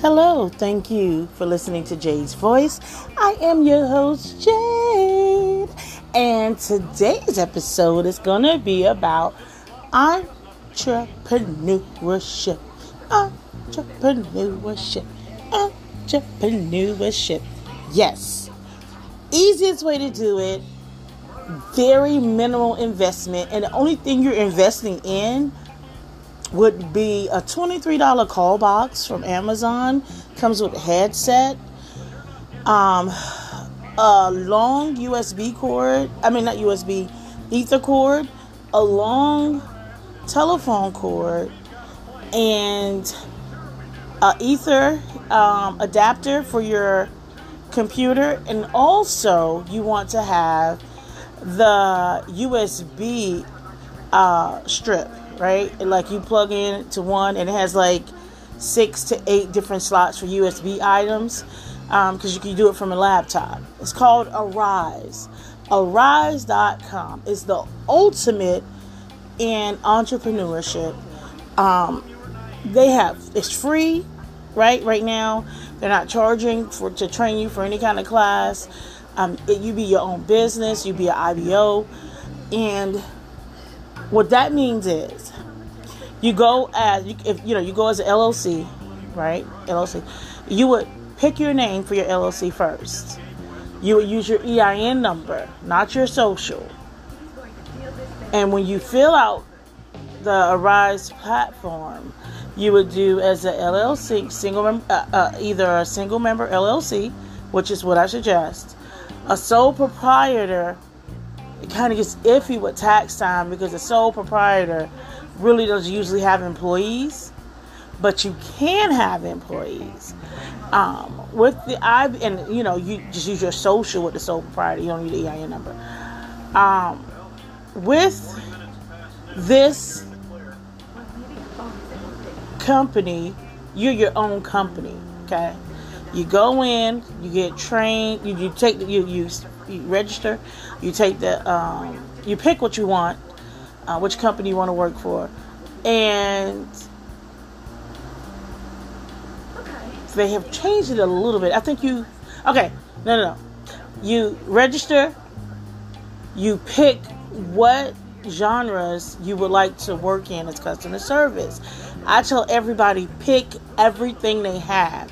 Hello, thank you for listening to Jade's Voice. I am your host, Jade, and today's episode is going to be about entrepreneurship. Entrepreneurship. Entrepreneurship. Yes. Easiest way to do it, very minimal investment, and the only thing you're investing in would be a $23 call box from Amazon. Comes with a headset, um, a long USB cord. I mean, not USB, Ether cord, a long telephone cord, and a Ether um, adapter for your computer. And also, you want to have the USB uh, strip right? And like you plug in to one and it has like six to eight different slots for USB items because um, you can do it from a laptop. It's called Arise. Arise.com is the ultimate in entrepreneurship. Um, they have it's free, right? Right now, they're not charging for to train you for any kind of class. Um, it, you be your own business, you be an IBO, and what that means is you go as if you know you go as an LLC, right? LLC. You would pick your name for your LLC first. You would use your EIN number, not your social. And when you fill out the Arise platform, you would do as a LLC, single mem- uh, uh, either a single member LLC, which is what I suggest, a sole proprietor it kind of gets iffy with tax time because the sole proprietor really doesn't usually have employees, but you can have employees. Um, with the I and you know you just use your social with the sole proprietor. You don't need the EIN number. Um, with this company, you're your own company. Okay, you go in, you get trained, you, you take the, you you you register, you take the, um, you pick what you want, uh, which company you want to work for, and they have changed it a little bit. I think you, okay, no, no, no. You register, you pick what genres you would like to work in as customer service. I tell everybody pick everything they have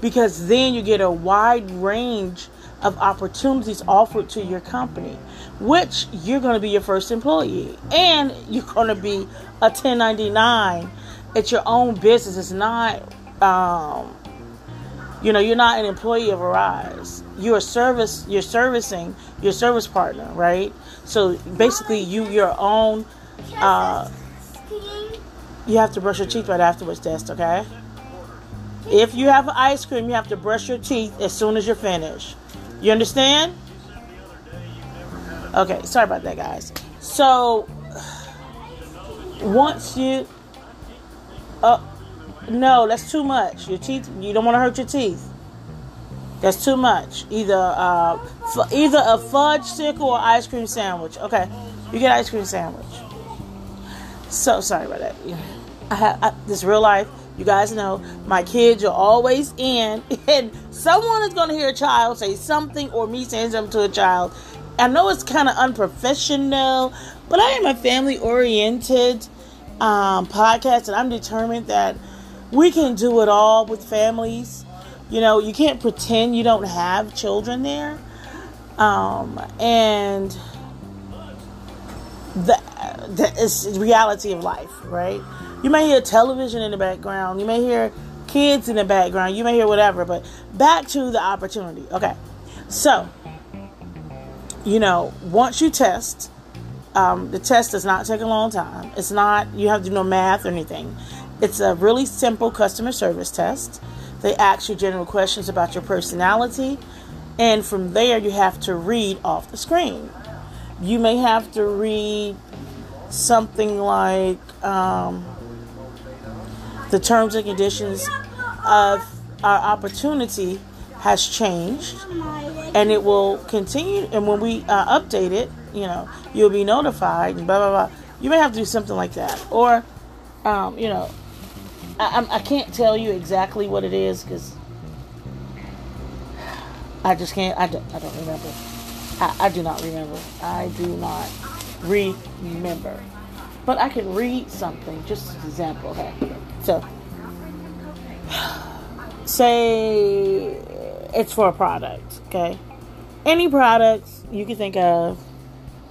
because then you get a wide range of opportunities offered to your company, which you're going to be your first employee and you're going to be a 1099 it's your own business. It's not, um, you know, you're not an employee of Arise. You're a service. You're servicing your service partner, right? So basically, you your own. Uh, you have to brush your teeth right afterwards, Test. Okay. If you have ice cream, you have to brush your teeth as soon as you're finished. You understand? Okay, sorry about that, guys. So, once you. Oh, no, that's too much. Your teeth, you don't want to hurt your teeth. That's too much. Either uh, f- either a fudge stick or ice cream sandwich. Okay, you get ice cream sandwich. So sorry about that. I have I, this real life. You guys know my kids are always in, and someone is going to hear a child say something or me saying something to a child. I know it's kind of unprofessional, but I am a family oriented um, podcast, and I'm determined that we can do it all with families. You know, you can't pretend you don't have children there. Um, and the, is reality of life, right? You may hear television in the background. You may hear kids in the background. You may hear whatever. But back to the opportunity. Okay. So, you know, once you test, um, the test does not take a long time. It's not, you have to do no math or anything. It's a really simple customer service test. They ask you general questions about your personality. And from there, you have to read off the screen. You may have to read something like, um, the terms and conditions of our opportunity has changed and it will continue and when we uh, update it you know you'll be notified and blah blah blah you may have to do something like that or um, you know I, I can't tell you exactly what it is because I just can't. I don't, I don't remember. I, I do not remember. I do not remember. But I can read something, just an example. Okay. So, say it's for a product, okay? Any products you can think of.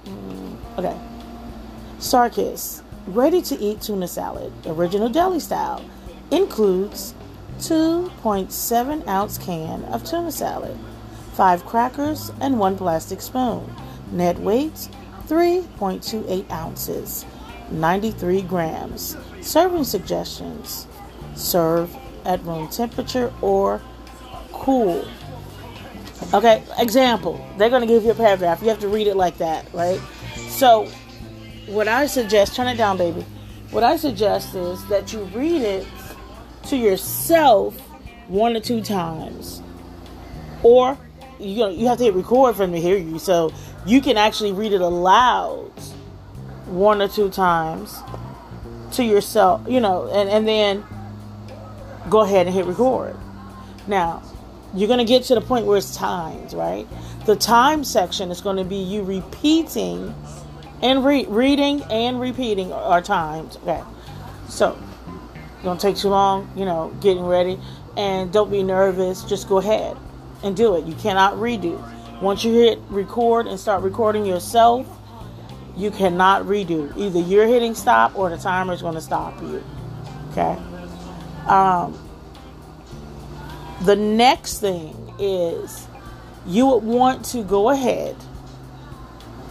Mm, okay. StarKist, ready to eat tuna salad, original deli style, includes 2.7 ounce can of tuna salad, 5 crackers, and 1 plastic spoon. Net weight 3.28 ounces, 93 grams. Serving suggestions serve at room temperature or cool. Okay, example. They're going to give you a paragraph. You have to read it like that, right? So, what I suggest, turn it down, baby. What I suggest is that you read it to yourself one or two times. Or you know, you have to hit record for them to hear you. So you can actually read it aloud one or two times to yourself, you know, and, and then go ahead and hit record. Now, you're going to get to the point where it's times, right? The time section is going to be you repeating and re- reading and repeating are times. Okay. So, don't take too long, you know, getting ready. And don't be nervous. Just go ahead and do it. You cannot redo. Once you hit record and start recording yourself, you cannot redo. Either you're hitting stop or the timer is going to stop you. Okay. Um, the next thing is you would want to go ahead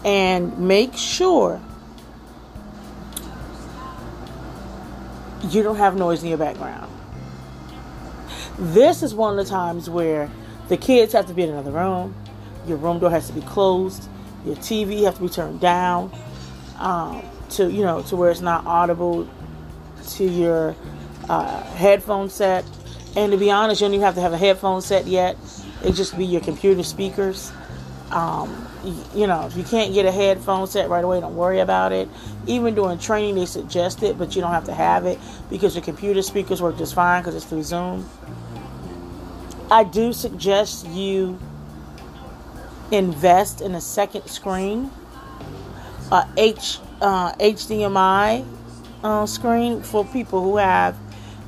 and make sure you don't have noise in your background. This is one of the times where the kids have to be in another room, your room door has to be closed, your TV has to be turned down um, to you know to where it's not audible to your uh, headphone set. And to be honest, you don't even have to have a headphone set yet. It just be your computer speakers. Um, you know, if you can't get a headphone set right away, don't worry about it. Even during training, they suggest it, but you don't have to have it because your computer speakers work just fine because it's through Zoom. I do suggest you invest in a second screen, a H, uh, HDMI uh, screen for people who have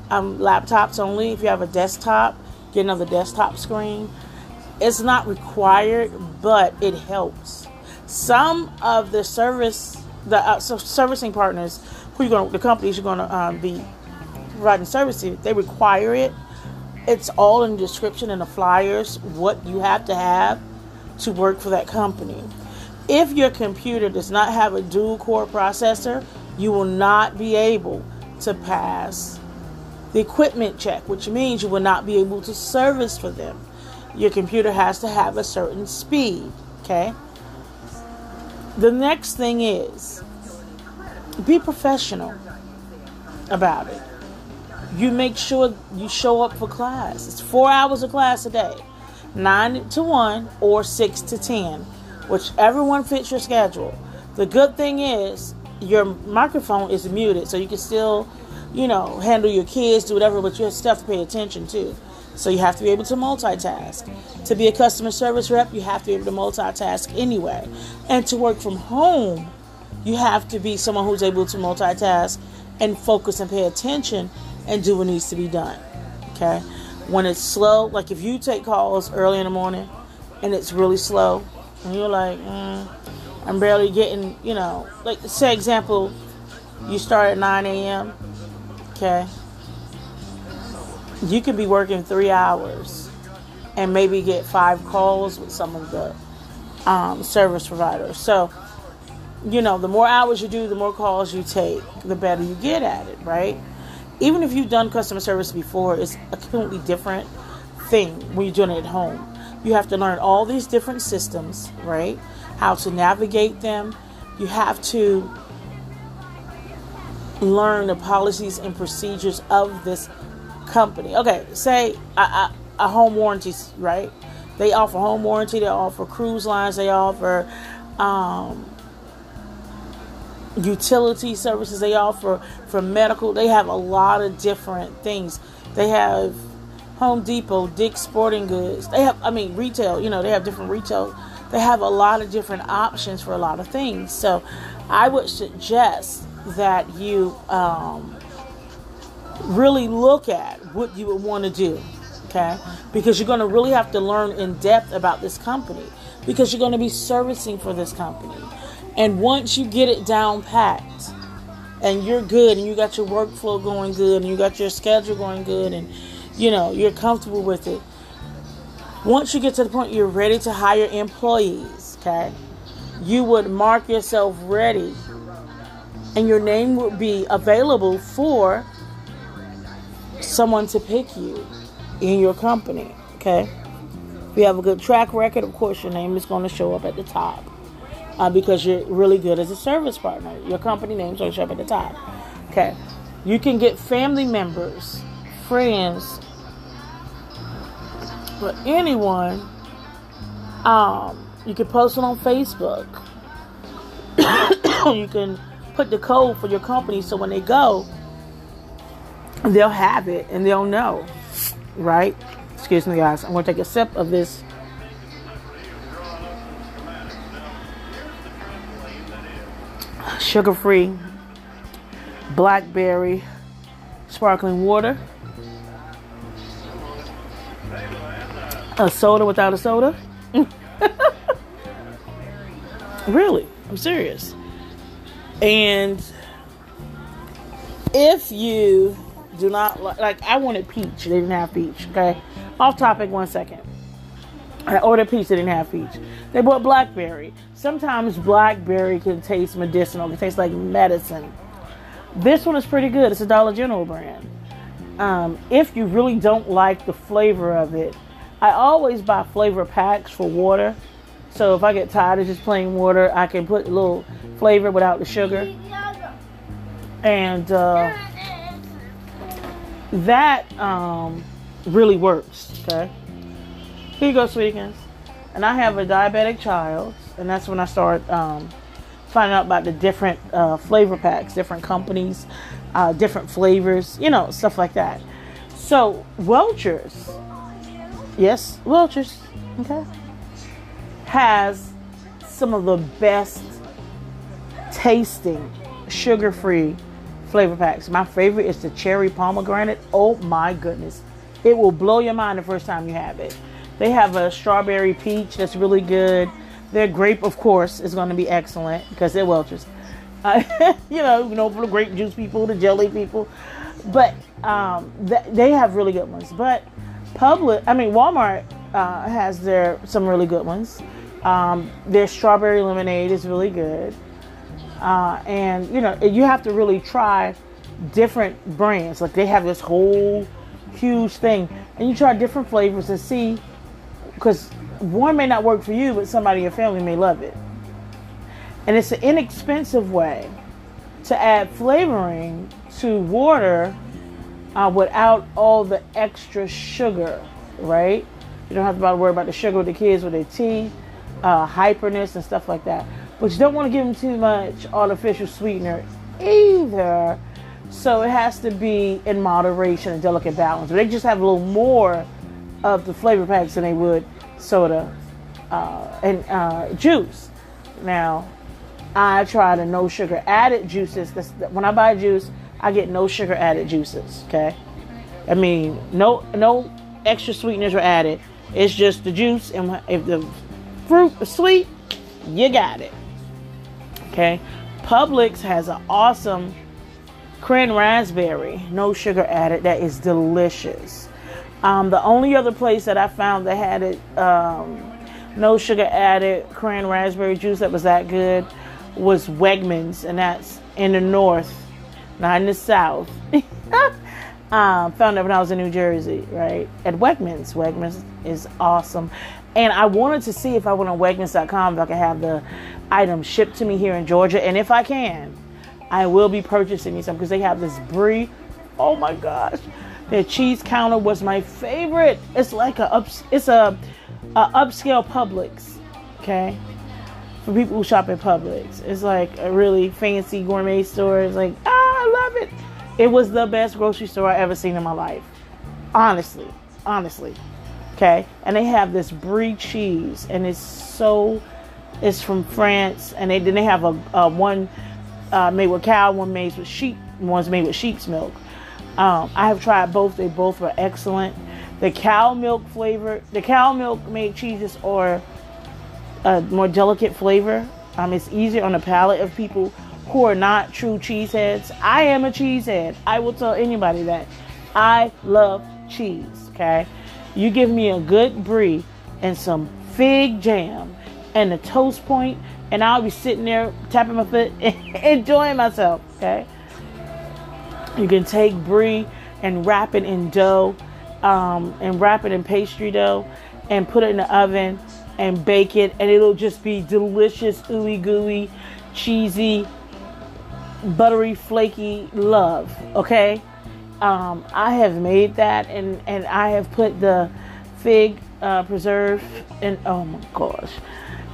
um, laptops only. If you have a desktop, get another desktop screen. It's not required, but it helps. Some of the service, the uh, so servicing partners, who you're going, the companies you're going to um, be providing service to, they require it. It's all in the description and the flyers what you have to have to work for that company. If your computer does not have a dual core processor, you will not be able to pass the equipment check, which means you will not be able to service for them. Your computer has to have a certain speed, okay? The next thing is be professional about it. You make sure you show up for class. It's four hours of class a day, nine to one or six to ten, whichever one fits your schedule. The good thing is your microphone is muted, so you can still you know, handle your kids, do whatever, but you have to pay attention too. So you have to be able to multitask. To be a customer service rep, you have to be able to multitask anyway. And to work from home, you have to be someone who's able to multitask and focus and pay attention and do what needs to be done. Okay? When it's slow, like if you take calls early in the morning and it's really slow, and you're like, mm, I'm barely getting, you know, like say example, you start at 9 a.m Okay. You could be working three hours and maybe get five calls with some of the um, service providers. So, you know, the more hours you do, the more calls you take, the better you get at it, right? Even if you've done customer service before, it's a completely different thing when you're doing it at home. You have to learn all these different systems, right? How to navigate them. You have to learn the policies and procedures of this company. Okay, say a, a, home warranty, right? They offer home warranty. They offer cruise lines. They offer um, utility services they offer for medical. They have a lot of different things. They have Home Depot, Dick's Sporting Goods. They have, I mean, retail. You know, they have different retail. They have a lot of different options for a lot of things. So, I would suggest that you um, really look at what you would want to do. Okay, because you're going to really have to learn in depth about this company because you're going to be servicing for this company. And once you get it down packed and you're good and you got your workflow going good and you got your schedule going good and you know, you're comfortable with it. Once you get to the point you're ready to hire employees, okay? You would mark yourself ready and your name would be available for someone to pick you in your company, okay? If you have a good track record, of course, your name is going to show up at the top uh, because you're really good as a service partner. Your company name's going to show up at the top. Okay. You can get family members, friends, but anyone. Um, you can post it on Facebook. you can put the code for your company so when they go, they'll have it and they'll know, right? Excuse me, guys. I'm going to take a sip of this. Sugar free blackberry sparkling water. A soda without a soda? really, I'm serious. And if you do not like, like I wanted peach, they didn't have peach, okay? Off topic, one second. I ordered they didn't have peach. They bought blackberry. Sometimes blackberry can taste medicinal, it tastes like medicine. This one is pretty good. It's a Dollar General brand. Um, if you really don't like the flavor of it, I always buy flavor packs for water. So if I get tired of just plain water, I can put a little flavor without the sugar. And uh, that um, really works. Okay. Here you go, sweeties. And I have a diabetic child, and that's when I start um, finding out about the different uh, flavor packs, different companies, uh, different flavors, you know, stuff like that. So Welch's, yes, Welch's, okay, has some of the best tasting sugar-free flavor packs. My favorite is the cherry pomegranate. Oh my goodness. It will blow your mind the first time you have it. They have a strawberry peach that's really good. Their grape, of course, is going to be excellent because they're Welch's. Uh, you know, you know, for the grape juice people, the jelly people. But um, th- they have really good ones. But Publix, I mean, Walmart uh, has their some really good ones. Um, their strawberry lemonade is really good. Uh, and you know, you have to really try different brands. Like they have this whole huge thing, and you try different flavors and see because one may not work for you, but somebody in your family may love it. And it's an inexpensive way to add flavoring to water uh, without all the extra sugar, right? You don't have to worry about the sugar with the kids with their tea, uh, hyperness, and stuff like that. But you don't want to give them too much artificial sweetener either. So it has to be in moderation, a delicate balance. But they just have a little more of the flavor packs than they would soda uh, and uh, juice. Now, I try the no sugar added juices. That's, when I buy juice, I get no sugar added juices. Okay, I mean no no extra sweeteners are added. It's just the juice, and if the fruit is sweet, you got it. Okay, Publix has an awesome cran raspberry, no sugar added. That is delicious. Um, the only other place that I found that had it, um, no sugar added, cran raspberry juice that was that good was Wegmans, and that's in the north, not in the south. um, found it when I was in New Jersey, right? At Wegmans. Wegmans is awesome. And I wanted to see if I went on Wegmans.com if I could have the item shipped to me here in Georgia. And if I can, I will be purchasing me some because they have this brie. Oh my gosh. Their cheese counter was my favorite. It's like a up, it's a, a upscale Publix, okay? for people who shop at Publix. It's like a really fancy gourmet store. It's like, ah, I love it. It was the best grocery store I ever seen in my life. Honestly, honestly. Okay, and they have this brie cheese, and it's so. It's from France, and they they have a, a one uh, made with cow, one made with sheep, one's made with sheep's milk. Um, I have tried both; they both were excellent. The cow milk flavor, the cow milk made cheeses are a more delicate flavor. Um, it's easier on the palate of people who are not true cheeseheads. I am a cheesehead. I will tell anybody that. I love cheese. Okay, you give me a good brie and some fig jam and a toast point, and I'll be sitting there tapping my foot, enjoying myself. Okay. You can take brie and wrap it in dough, um, and wrap it in pastry dough, and put it in the oven and bake it, and it'll just be delicious, ooey gooey, cheesy, buttery, flaky love. Okay, um, I have made that, and and I have put the fig uh, preserve, and oh my gosh,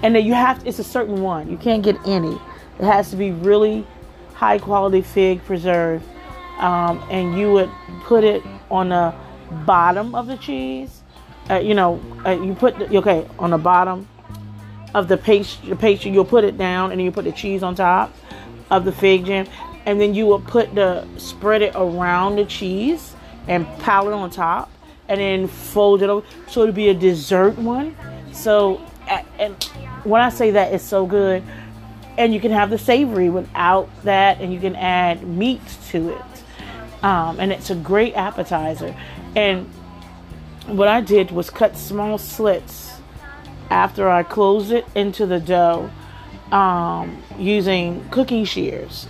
and then you have to, it's a certain one. You can't get any. It has to be really high quality fig preserve, um, and you would put it on the bottom of the cheese. Uh, you know, uh, you put the, okay on the bottom of the pastry, the pastry, you'll put it down, and you put the cheese on top of the fig jam, and then you will put the spread it around the cheese and pile it on top, and then fold it over, so it'll be a dessert one. So, and when I say that, it's so good, and you can have the savory without that, and you can add meat to it, um, and it's a great appetizer, and what I did was cut small slits after I closed it into the dough um, using cooking shears.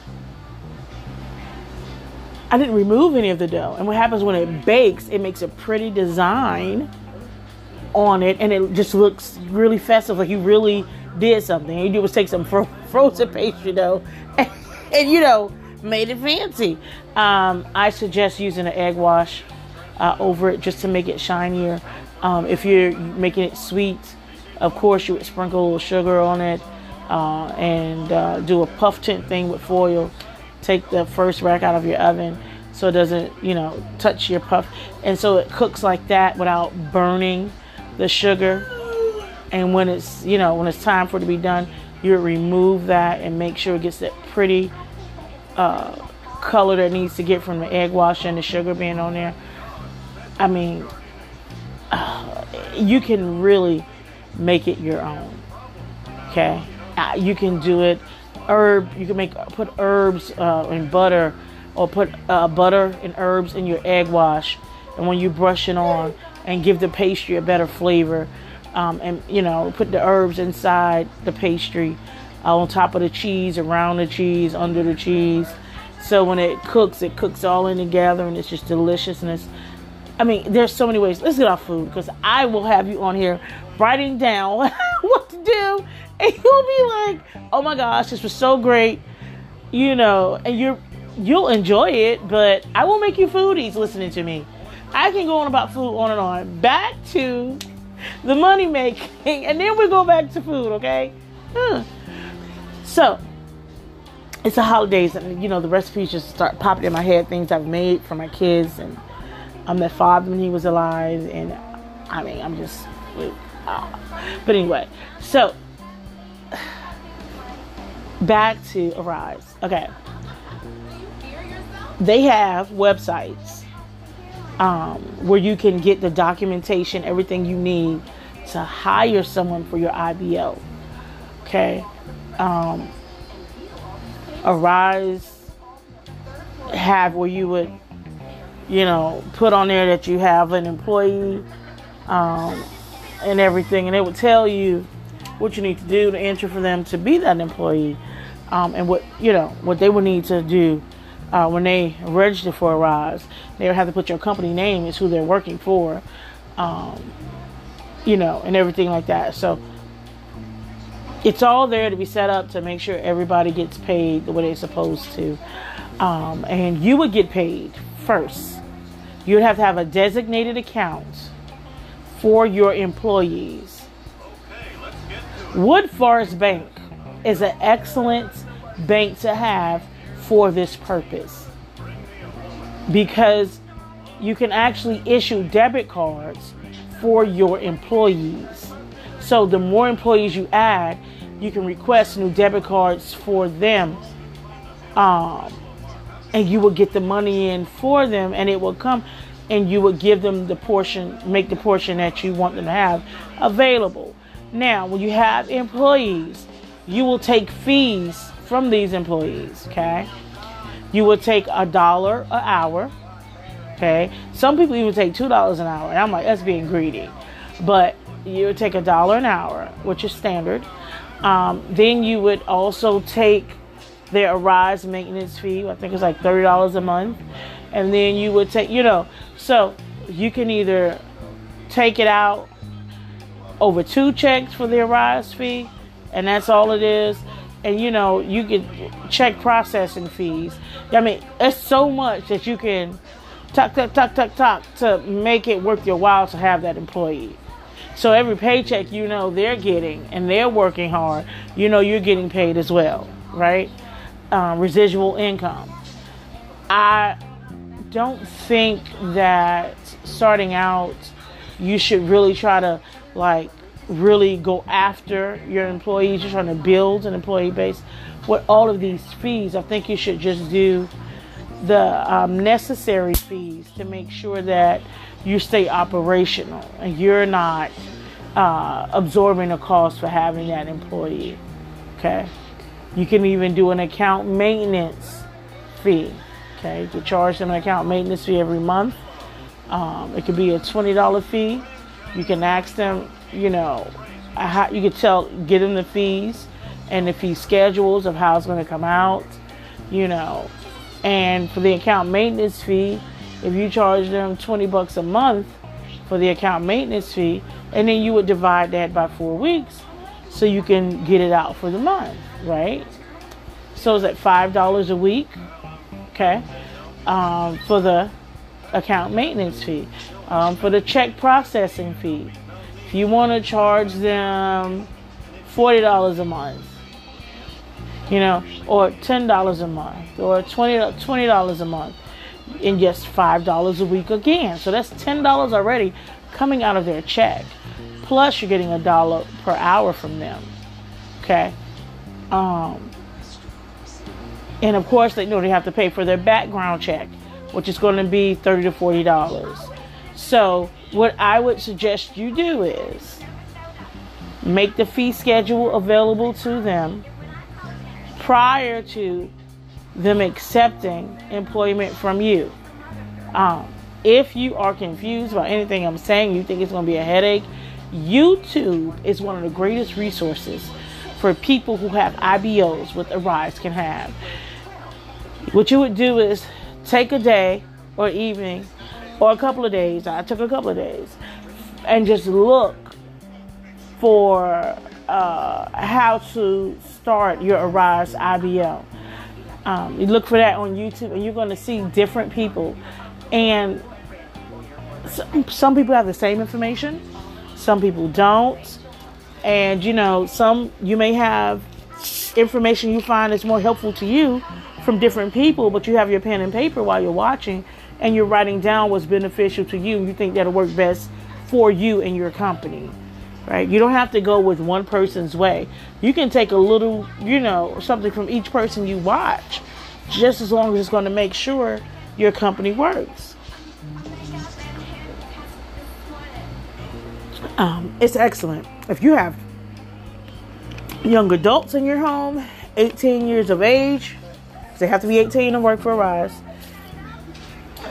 I didn't remove any of the dough. And what happens when it bakes, it makes a pretty design on it and it just looks really festive, like you really did something. All you do was take some fro- frozen pastry dough and, and, you know, made it fancy. Um, I suggest using an egg wash uh, over it just to make it shinier. Um, if you're making it sweet, of course, you would sprinkle a little sugar on it uh, and uh, do a puff tint thing with foil. Take the first rack out of your oven so it doesn't, you know, touch your puff. And so it cooks like that without burning the sugar. And when it's, you know, when it's time for it to be done, you remove that and make sure it gets that pretty uh, color that needs to get from the egg wash and the sugar being on there. I mean, uh, you can really make it your own. Okay, uh, you can do it. Herb, you can make put herbs uh, and butter, or put uh, butter and herbs in your egg wash, and when you brush it on, and give the pastry a better flavor. Um, and you know, put the herbs inside the pastry, uh, on top of the cheese, around the cheese, under the cheese. So when it cooks, it cooks all in together, and it's just deliciousness. I mean, there's so many ways. Let's get off food because I will have you on here writing down what to do, and you'll be like, "Oh my gosh, this was so great," you know, and you're you'll enjoy it. But I will make you foodies listening to me. I can go on about food on and on. Back to the money making, and then we go back to food. Okay, huh. So it's the holidays, and you know the recipes just start popping in my head. Things I've made for my kids and I met father when he was alive, and I mean, I'm just. Uh, but anyway, so back to Arise. Okay. They have websites um, where you can get the documentation, everything you need to hire someone for your IBO. Okay. Um, Arise have where you would you know, put on there that you have an employee um, and everything, and it would tell you what you need to do to enter for them to be that employee, um, and what you know what they would need to do uh, when they register for Arise They would have to put your company name is who they're working for, um, you know, and everything like that. So it's all there to be set up to make sure everybody gets paid the way they're supposed to, um, and you would get paid first You'd have to have a designated account for your employees. Woodforest Bank is an excellent bank to have for this purpose because you can actually issue debit cards for your employees. So the more employees you add, you can request new debit cards for them. Um, and you will get the money in for them and it will come and you would give them the portion, make the portion that you want them to have available. Now, when you have employees, you will take fees from these employees, okay? You will take a dollar an hour, okay? Some people even take two dollars an hour, and I'm like, that's being greedy. But you take a dollar an hour, which is standard. Um, then you would also take their Arise maintenance fee. I think it's like thirty dollars a month, and then you would take, you know, so you can either take it out over two checks for the Arise fee, and that's all it is. And you know, you get check processing fees. I mean, it's so much that you can talk, talk, talk, talk, talk to make it worth your while to have that employee. So every paycheck you know they're getting and they're working hard, you know you're getting paid as well, right? Uh, residual income. I don't think that starting out you should really try to like really go after your employees. You're trying to build an employee base. With all of these fees, I think you should just do the um, necessary fees to make sure that you stay operational and you're not uh, absorbing the cost for having that employee. Okay. You can even do an account maintenance fee. Okay. To charge them an account maintenance fee every month. Um, it could be a $20 fee. You can ask them you know, how, you could tell, get them the fees and the fee schedules of how it's going to come out, you know. And for the account maintenance fee, if you charge them 20 bucks a month for the account maintenance fee, and then you would divide that by four weeks so you can get it out for the month, right? So is that $5 a week? Okay. Um, for the account maintenance fee, um, for the check processing fee, if you want to charge them $40 a month, you know, or $10 a month, or $20, $20 a month, and just $5 a week again. So that's $10 already coming out of their check. Plus, you're getting a dollar per hour from them. Okay. Um, and of course, they know they have to pay for their background check, which is going to be $30 to $40. So what I would suggest you do is make the fee schedule available to them prior to them accepting employment from you. Um, if you are confused about anything I'm saying, you think it's going to be a headache, YouTube is one of the greatest resources for people who have IBOs with Arise can have. What you would do is take a day or evening or a couple of days. I took a couple of days and just look for uh, how to start your Arise IBO. Um, you look for that on YouTube, and you're going to see different people. And some, some people have the same information, some people don't. And you know, some you may have information you find is more helpful to you from different people, but you have your pen and paper while you're watching and you're writing down what's beneficial to you, you think that'll work best for you and your company. Right? You don't have to go with one person's way. You can take a little, you know, something from each person you watch, just as long as it's going to make sure your company works. Um, it's excellent. If you have young adults in your home, 18 years of age, they have to be 18 to work for Arise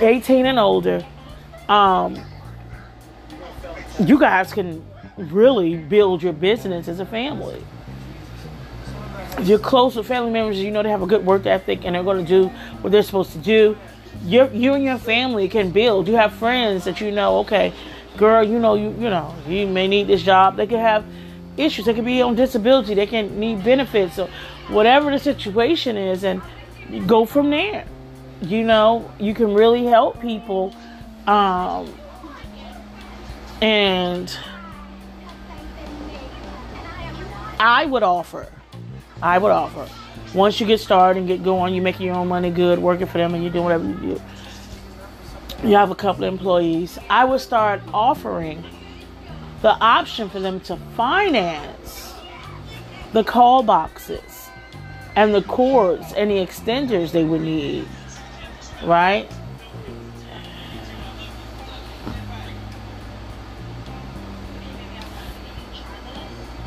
18 and older, um, you guys can really build your business as a family. You're close with family members, you know they have a good work ethic and they're going to do what they're supposed to do. you you and your family can build. You have friends that you know, okay, girl, you know, you you know, you may need this job. They can have issues. They can be on disability. They can need benefits. So whatever the situation is, and go from there you know, you can really help people. Um, and I would offer I would offer. Once you get started and get going, you're making your own money good, working for them, and you're doing whatever you do. You have a couple of employees. I would start offering the option for them to finance the call boxes and the cords and the extenders they would need, right?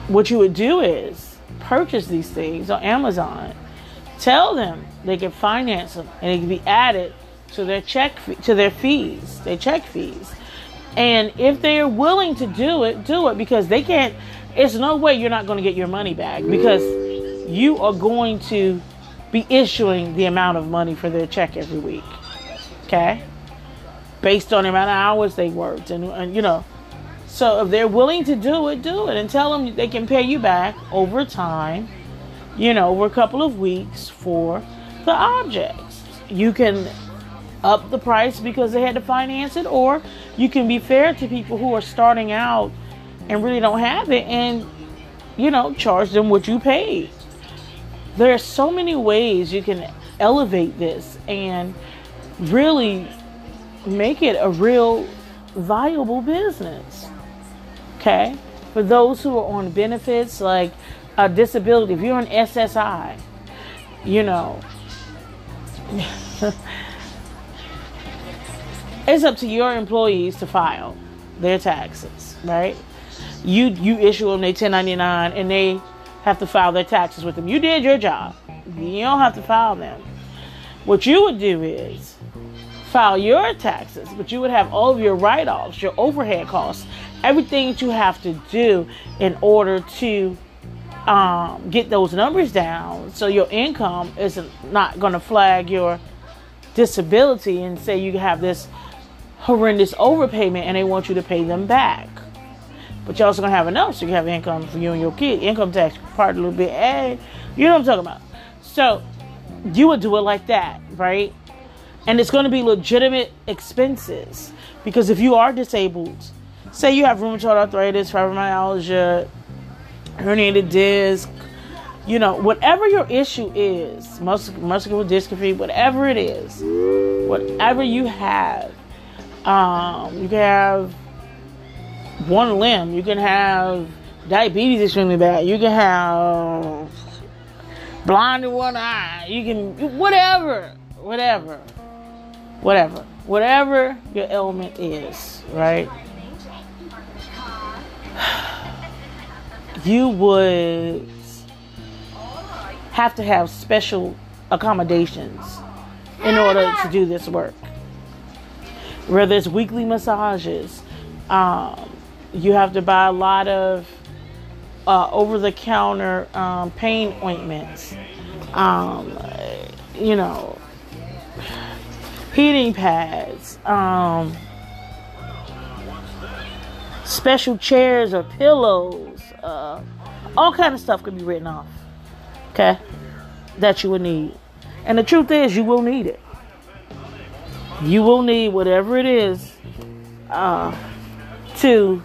What you would do is purchase these things on Amazon. Tell them they can finance them and it can be added to their check to their fees, their check fees. And if they are willing to do it, do it because they can't. It's no way you're not going to get your money back because you are going to be issuing the amount of money for their check every week. Okay, based on the amount of hours they worked, and, and you know. So if they're willing to do it, do it, and tell them they can pay you back over time. You know, over a couple of weeks for the objects. You can up the price because they had to finance it, or you can be fair to people who are starting out and really don't have it and, you know, charge them what you paid. There are so many ways you can elevate this and really make it a real viable business. Okay? For those who are on benefits like a disability, if you're on SSI, you know, it's up to your employees to file their taxes, right? You you issue them their 1099 and they have to file their taxes with them. You did your job. You don't have to file them. What you would do is file your taxes, but you would have all of your write-offs, your overhead costs, everything that you have to do in order to um, get those numbers down, so your income isn't going to flag your disability and say you have this horrendous overpayment and they want you to pay them back. But you're also gonna have enough so you have income for you and your kid. Income tax part a little bit. Hey, you know what I'm talking about. So you would do it like that, right? And it's gonna be legitimate expenses. Because if you are disabled, say you have rheumatoid arthritis, fibromyalgia, herniated disc, you know, whatever your issue is, muscular dystrophy, whatever it is, whatever you have, um, you can have one limb. You can have diabetes extremely bad. You can have blind in one eye. You can whatever, whatever, whatever, whatever your ailment is, right? You would have to have special accommodations in order to do this work whether it's weekly massages. Um, you have to buy a lot of uh, over the counter um, pain ointments. Um, you know, heating pads, um, special chairs or pillows, uh, all kind of stuff could be written off. Okay, that you would need, and the truth is, you will need it you will need whatever it is uh, to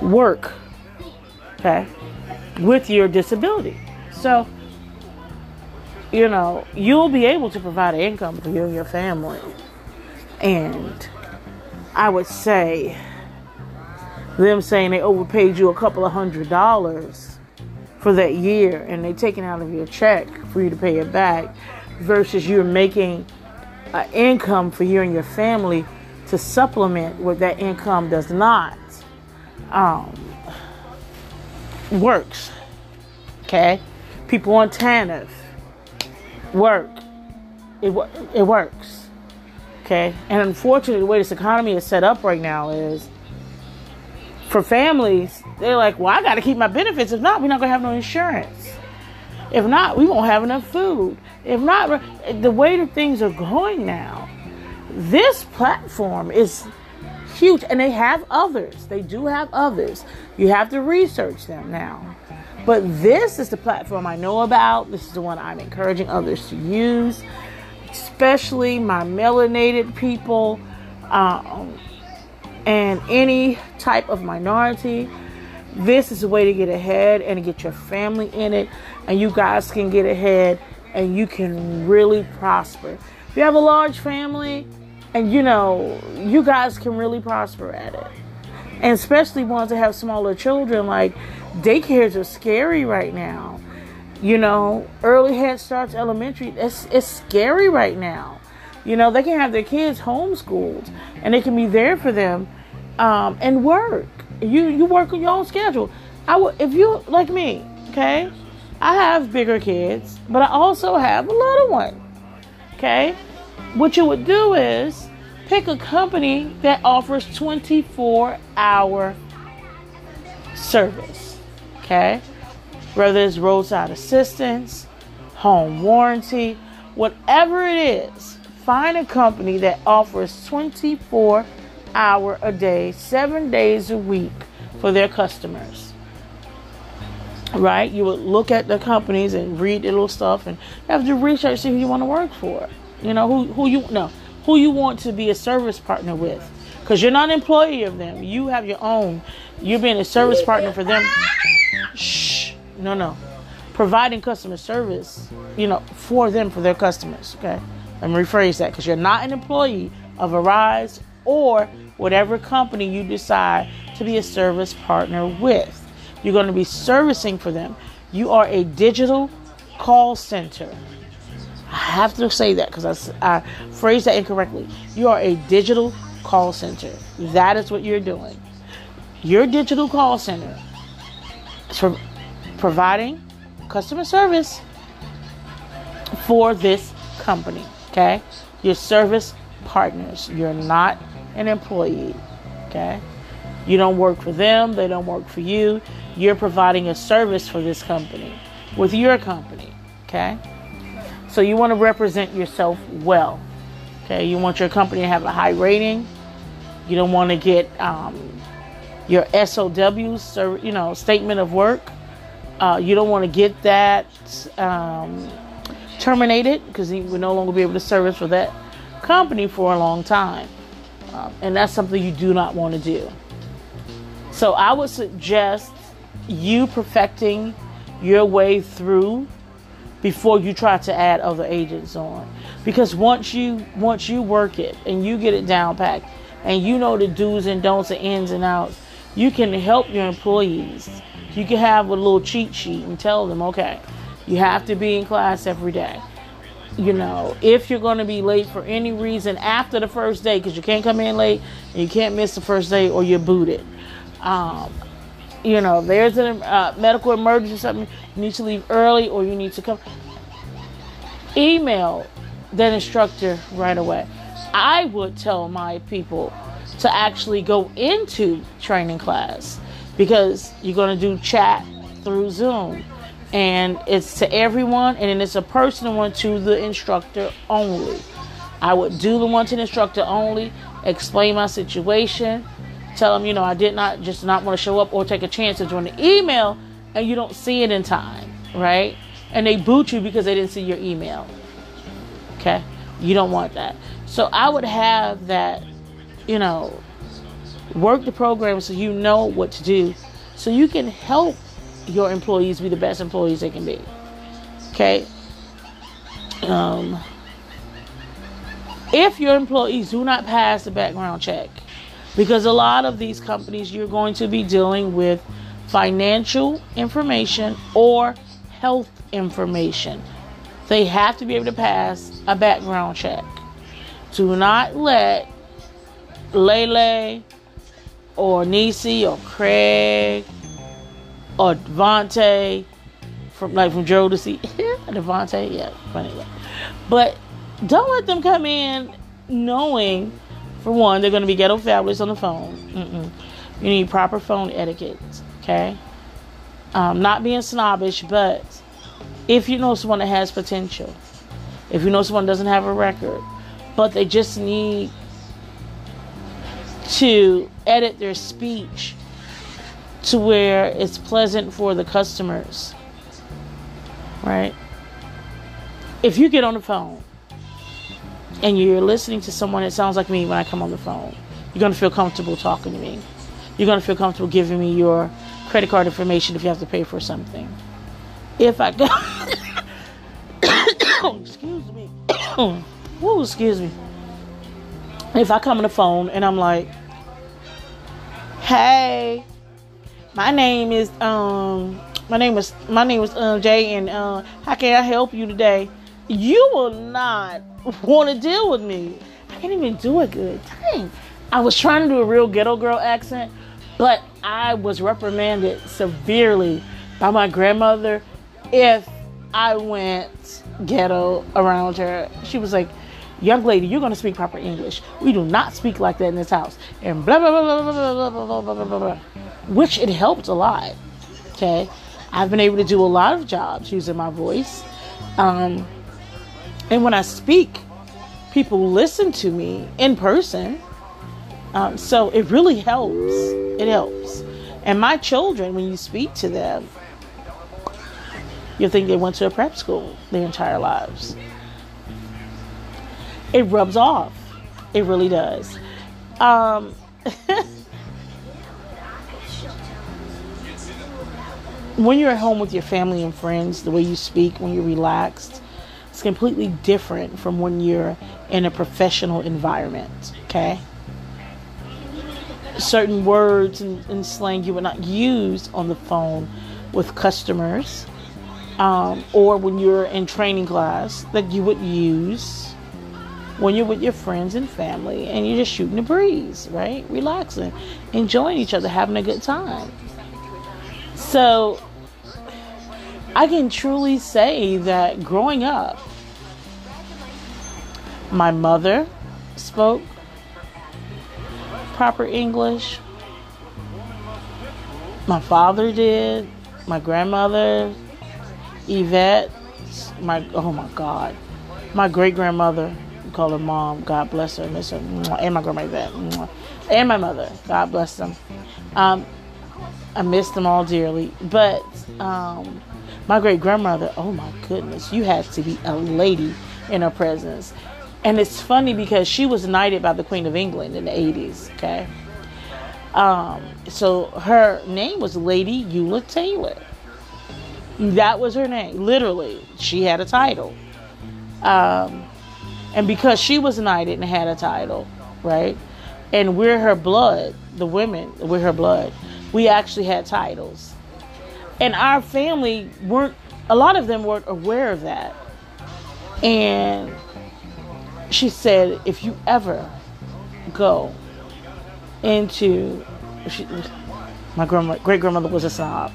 work, okay, with your disability. So, you know, you'll be able to provide an income for you and your family. And I would say, them saying they overpaid you a couple of hundred dollars for that year and they taking out of your check for you to pay it back versus you're making an income for you and your family to supplement what that income does not um, works. Okay, people on TANF work. It it works. Okay, and unfortunately, the way this economy is set up right now is for families. They're like, well, I got to keep my benefits. If not, we're not gonna have no insurance. If not, we won't have enough food. If not, the way that things are going now, this platform is huge, and they have others. They do have others. You have to research them now. But this is the platform I know about. This is the one I'm encouraging others to use, especially my melanated people um, and any type of minority this is a way to get ahead and get your family in it, and you guys can get ahead and you can really prosper. If you have a large family, and you know, you guys can really prosper at it. And especially ones that have smaller children, like daycares are scary right now. You know, early head starts elementary, it's, it's scary right now. You know, they can have their kids homeschooled and it can be there for them um, and work. You you work on your own schedule. I would if you like me, okay? I have bigger kids, but I also have a little one. Okay? What you would do is pick a company that offers 24 hour service. Okay? Whether it's roadside assistance, home warranty, whatever it is, find a company that offers 24 hour a day, seven days a week for their customers. Right? You would look at the companies and read the little stuff and have to research see who you want to work for. You know who who you no who you want to be a service partner with, because you're not an employee of them. You have your own. You're being a service partner for them. No, no. Providing customer service, you know, for them for their customers. Okay. Let me rephrase that because you're not an employee of Arise or whatever company you decide to be a service partner with. You're going to be servicing for them. You are a digital call center. I have to say that because I, I phrased that incorrectly. You are a digital call center. That is what you're doing. Your digital call center is for providing customer service for this company. Okay? Your service partners. You're not an employee. Okay? You don't work for them, they don't work for you. You're providing a service for this company with your company. Okay? So you want to represent yourself well. Okay? You want your company to have a high rating. You don't want to get um, your SOWs, you know, statement of work. Uh, you don't want to get that um, terminated because you will no longer be able to service for that company for a long time. Um, and that's something you do not want to do. So I would suggest you perfecting your way through before you try to add other agents on. Because once you once you work it and you get it down packed and you know the do's and don'ts and ins and outs, you can help your employees. You can have a little cheat sheet and tell them, okay, you have to be in class every day you know, if you're going to be late for any reason after the first day, because you can't come in late and you can't miss the first day or you're booted. Um, you know, there's a uh, medical emergency, something you need to leave early or you need to come. Email that instructor right away. I would tell my people to actually go into training class because you're going to do chat through Zoom. And it's to everyone and then it's a personal one to the instructor only. I would do the one to the instructor only explain my situation tell them you know i did not just not want to show up or take a chance to join the email and you don't see it in time right? And they boot you because they didn't see your email okay? You don't want that. So i would have that you know work the program so you know what to do so you can help your employees be the best employees they can be. Okay? Um, if your employees do not pass the background check, because a lot of these companies you're going to be dealing with financial information or health information. They have to be able to pass a background check. Do not let Lele or Nisi or Craig or Devontae from like from Jodeci. Devontae, yeah, funny. But don't let them come in knowing, for one, they're going to be ghetto fabulous on the phone. Mm-mm. You need proper phone etiquette, okay? Um, not being snobbish, but if you know someone that has potential, if you know someone doesn't have a record, but they just need to edit their speech to where it's pleasant for the customers. Right? If you get on the phone and you're listening to someone that sounds like me when I come on the phone, you're going to feel comfortable talking to me. You're going to feel comfortable giving me your credit card information if you have to pay for something. If I go, excuse me, Woo, excuse me. If I come on the phone and I'm like, "Hey, my name is um, my name is my name is um Jay, and uh, how can I help you today?" You will not want to deal with me. I can't even do a good. Dang. I was trying to do a real ghetto girl accent, but I was reprimanded severely by my grandmother if I went ghetto around her. She was like, Young lady, you're going to speak proper English. We do not speak like that in this house. And blah, blah, blah, blah, blah, blah, blah, blah, blah, blah. Which it helped a lot. Okay. I've been able to do a lot of jobs using my voice. Um, and when I speak, people listen to me in person. Um, so it really helps. It helps. And my children, when you speak to them, you'll think they went to a prep school their entire lives. It rubs off. It really does. Um, when you're at home with your family and friends, the way you speak, when you're relaxed, it's completely different from when you're in a professional environment. Okay? Certain words and, and slang you would not use on the phone with customers um, or when you're in training class that you would use when you're with your friends and family and you're just shooting the breeze, right? Relaxing, enjoying each other, having a good time. So, I can truly say that growing up, my mother spoke proper English. My father did. My grandmother, Yvette, my oh my God, my great grandmother, call her mom. God bless her, miss her, and my grandma Yvette, and my mother. God bless them. Um, I miss them all dearly, but um, my great grandmother, oh my goodness, you had to be a lady in her presence. And it's funny because she was knighted by the Queen of England in the 80s, okay? Um, so her name was Lady Eula Taylor. That was her name, literally. She had a title. Um, and because she was knighted and had a title, right? And we're her blood, the women, we're her blood. We actually had titles. And our family weren't, a lot of them weren't aware of that. And she said, if you ever go into, she, my grandma, great grandmother was a snob,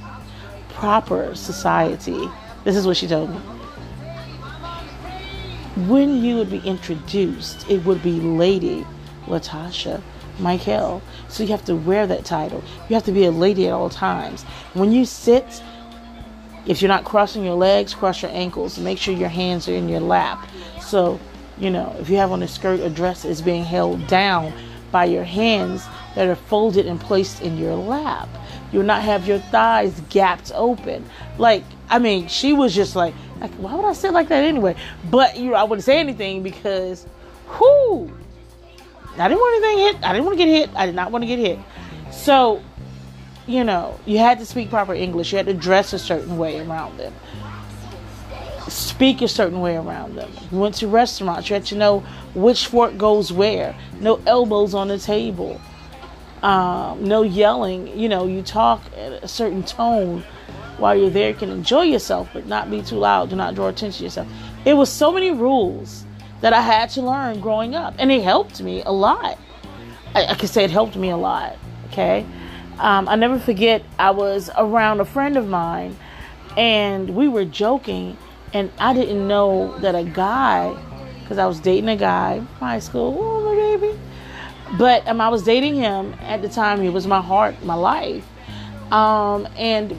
proper society, this is what she told me. When you would be introduced, it would be Lady Latasha Michael. So you have to wear that title. You have to be a lady at all times. When you sit, if you're not crossing your legs, cross your ankles. Make sure your hands are in your lap. So you know, if you have on a skirt or dress, it's being held down by your hands that are folded and placed in your lap. You'll not have your thighs gapped open. Like, I mean, she was just like, like why would I sit like that anyway? But you know, I wouldn't say anything because, whoo, I didn't want anything hit. I didn't want to get hit. I did not want to get hit. So, you know, you had to speak proper English. You had to dress a certain way around them speak a certain way around them. You went to restaurants, you had to know which fork goes where. No elbows on the table. Um, no yelling. You know, you talk a certain tone while you're there. Can enjoy yourself, but not be too loud. Do not draw attention to yourself. It was so many rules that I had to learn growing up, and it helped me a lot. I, I can say it helped me a lot. Okay. Um, I never forget, I was around a friend of mine and we were joking and I didn't know that a guy, because I was dating a guy in high school, oh my baby. But um, I was dating him at the time. He was my heart, my life. Um, and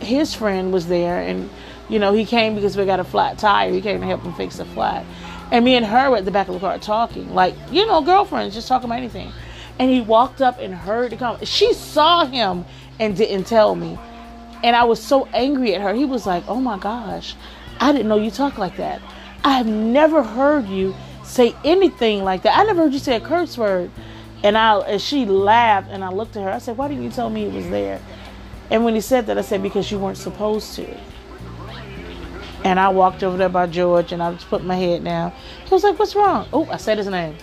his friend was there, and you know he came because we got a flat tire. He came to help him fix the flat. And me and her were at the back of the car talking, like you know, girlfriends, just talking about anything. And he walked up and heard the come. She saw him and didn't tell me. And I was so angry at her. He was like, "Oh my gosh." I didn't know you talk like that. I have never heard you say anything like that. I never heard you say a curse word. And I, and she laughed, and I looked at her. I said, "Why didn't you tell me it was there?" And when he said that, I said, Because you weren't supposed to. And I walked over there by George and I just put my head down. He was like, What's wrong? Oh, I said his name.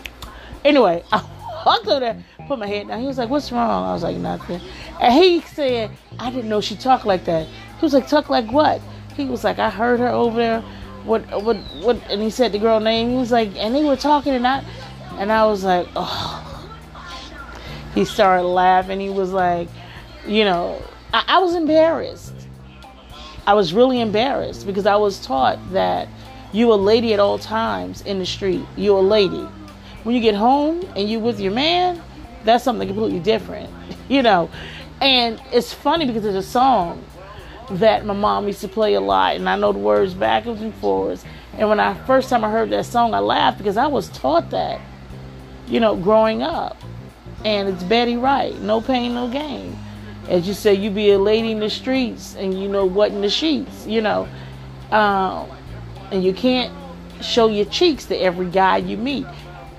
Anyway, I walked over there, put my head down. He was like, What's wrong? I was like, Nothing. And he said, I didn't know she talked like that. He was like, Talk like what? He was like, I heard her over there. What, what, what? And he said the girl name. He was like, and they were talking and I, and I was like, oh. He started laughing. He was like, you know, I, I was embarrassed. I was really embarrassed because I was taught that you a lady at all times in the street. You're a lady. When you get home and you with your man, that's something completely different, you know. And it's funny because there's a song that my mom used to play a lot, and I know the words backwards and forwards. And when I first time I heard that song, I laughed because I was taught that, you know, growing up. And it's Betty Wright, no pain, no gain. As you say, you be a lady in the streets, and you know what in the sheets, you know. Um, and you can't show your cheeks to every guy you meet.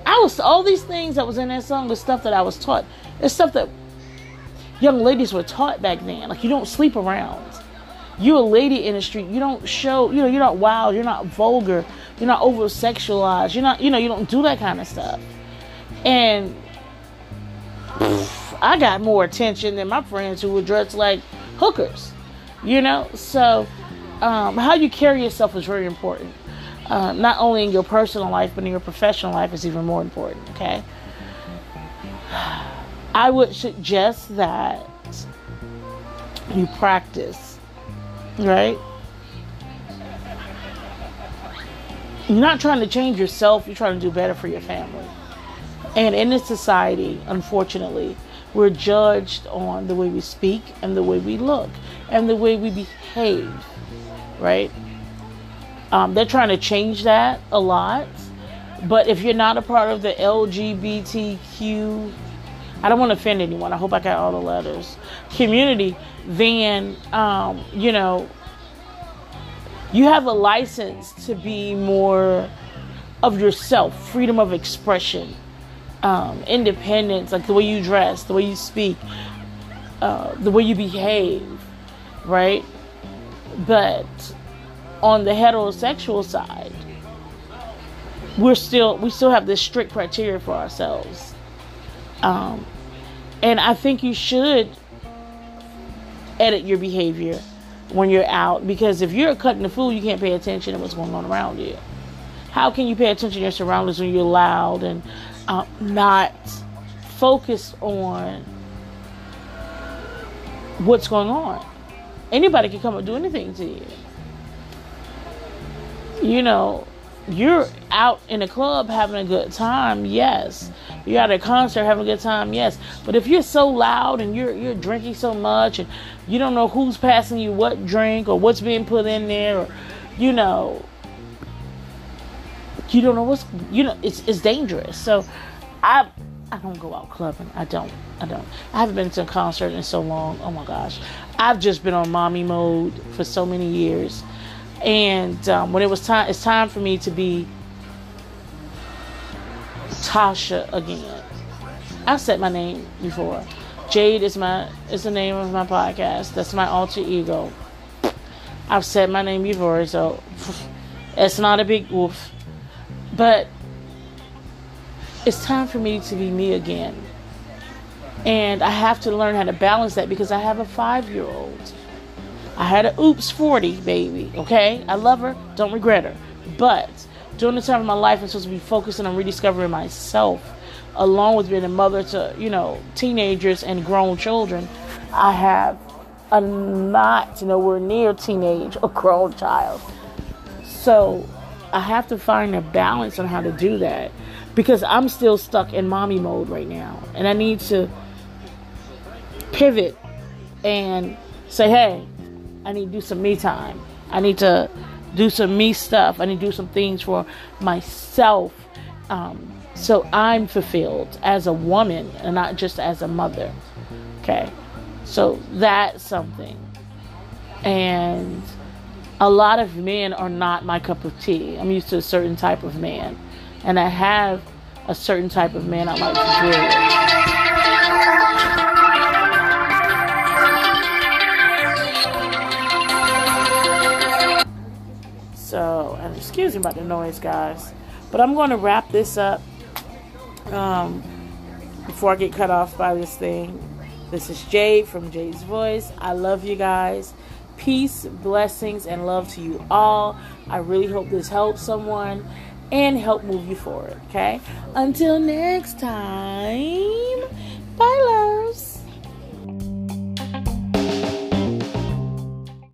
I was all these things that was in that song, the stuff that I was taught. It's stuff that young ladies were taught back then. Like you don't sleep around you're a lady in the street. You don't show, you know, you're not wild, you're not vulgar, you're not over sexualized, you're not, you know, you don't do that kind of stuff. And I got more attention than my friends who were dressed like hookers, you know? So, um, how you carry yourself is very important. Uh, not only in your personal life, but in your professional life is even more important, okay? I would suggest that you practice Right? You're not trying to change yourself, you're trying to do better for your family. And in this society, unfortunately, we're judged on the way we speak and the way we look and the way we behave, right? Um, they're trying to change that a lot. But if you're not a part of the LGBTQ, I don't want to offend anyone. I hope I got all the letters. Community, then um, you know you have a license to be more of yourself, freedom of expression, um, independence, like the way you dress, the way you speak, uh, the way you behave, right? But on the heterosexual side, we're still we still have this strict criteria for ourselves, um, and I think you should edit your behavior when you're out because if you're cutting the food, you can't pay attention to what's going on around you. How can you pay attention to your surroundings when you're loud and uh, not focused on what's going on? Anybody can come and do anything to you. You know, you're out in a club having a good time, yes. You're at a concert having a good time, yes. But if you're so loud and you're you're drinking so much and you don't know who's passing you what drink or what's being put in there or you know you don't know what's you know it's it's dangerous. So I I don't go out clubbing. I don't. I don't. I haven't been to a concert in so long. Oh my gosh. I've just been on mommy mode for so many years and um, when it was time, it's time for me to be Tasha again. I've said my name before. Jade is my is the name of my podcast. That's my alter ego. I've said my name before, so it's not a big woof. But it's time for me to be me again. And I have to learn how to balance that because I have a five year old. I had an oops 40 baby, okay? I love her, don't regret her. But during the time of my life, I'm supposed to be focusing on rediscovering myself, along with being a mother to, you know, teenagers and grown children. I have a not nowhere near teenage or grown child. So I have to find a balance on how to do that because I'm still stuck in mommy mode right now. And I need to pivot and say, hey, I need to do some me time. I need to do some me stuff. I need to do some things for myself. Um, so I'm fulfilled as a woman and not just as a mother. Okay. So that's something. And a lot of men are not my cup of tea. I'm used to a certain type of man, and I have a certain type of man I like to be with. So, and excuse me about the noise, guys, but I'm going to wrap this up um, before I get cut off by this thing. This is Jade from Jade's Voice. I love you guys. Peace, blessings, and love to you all. I really hope this helps someone and help move you forward, okay? Until next time, bye, loves.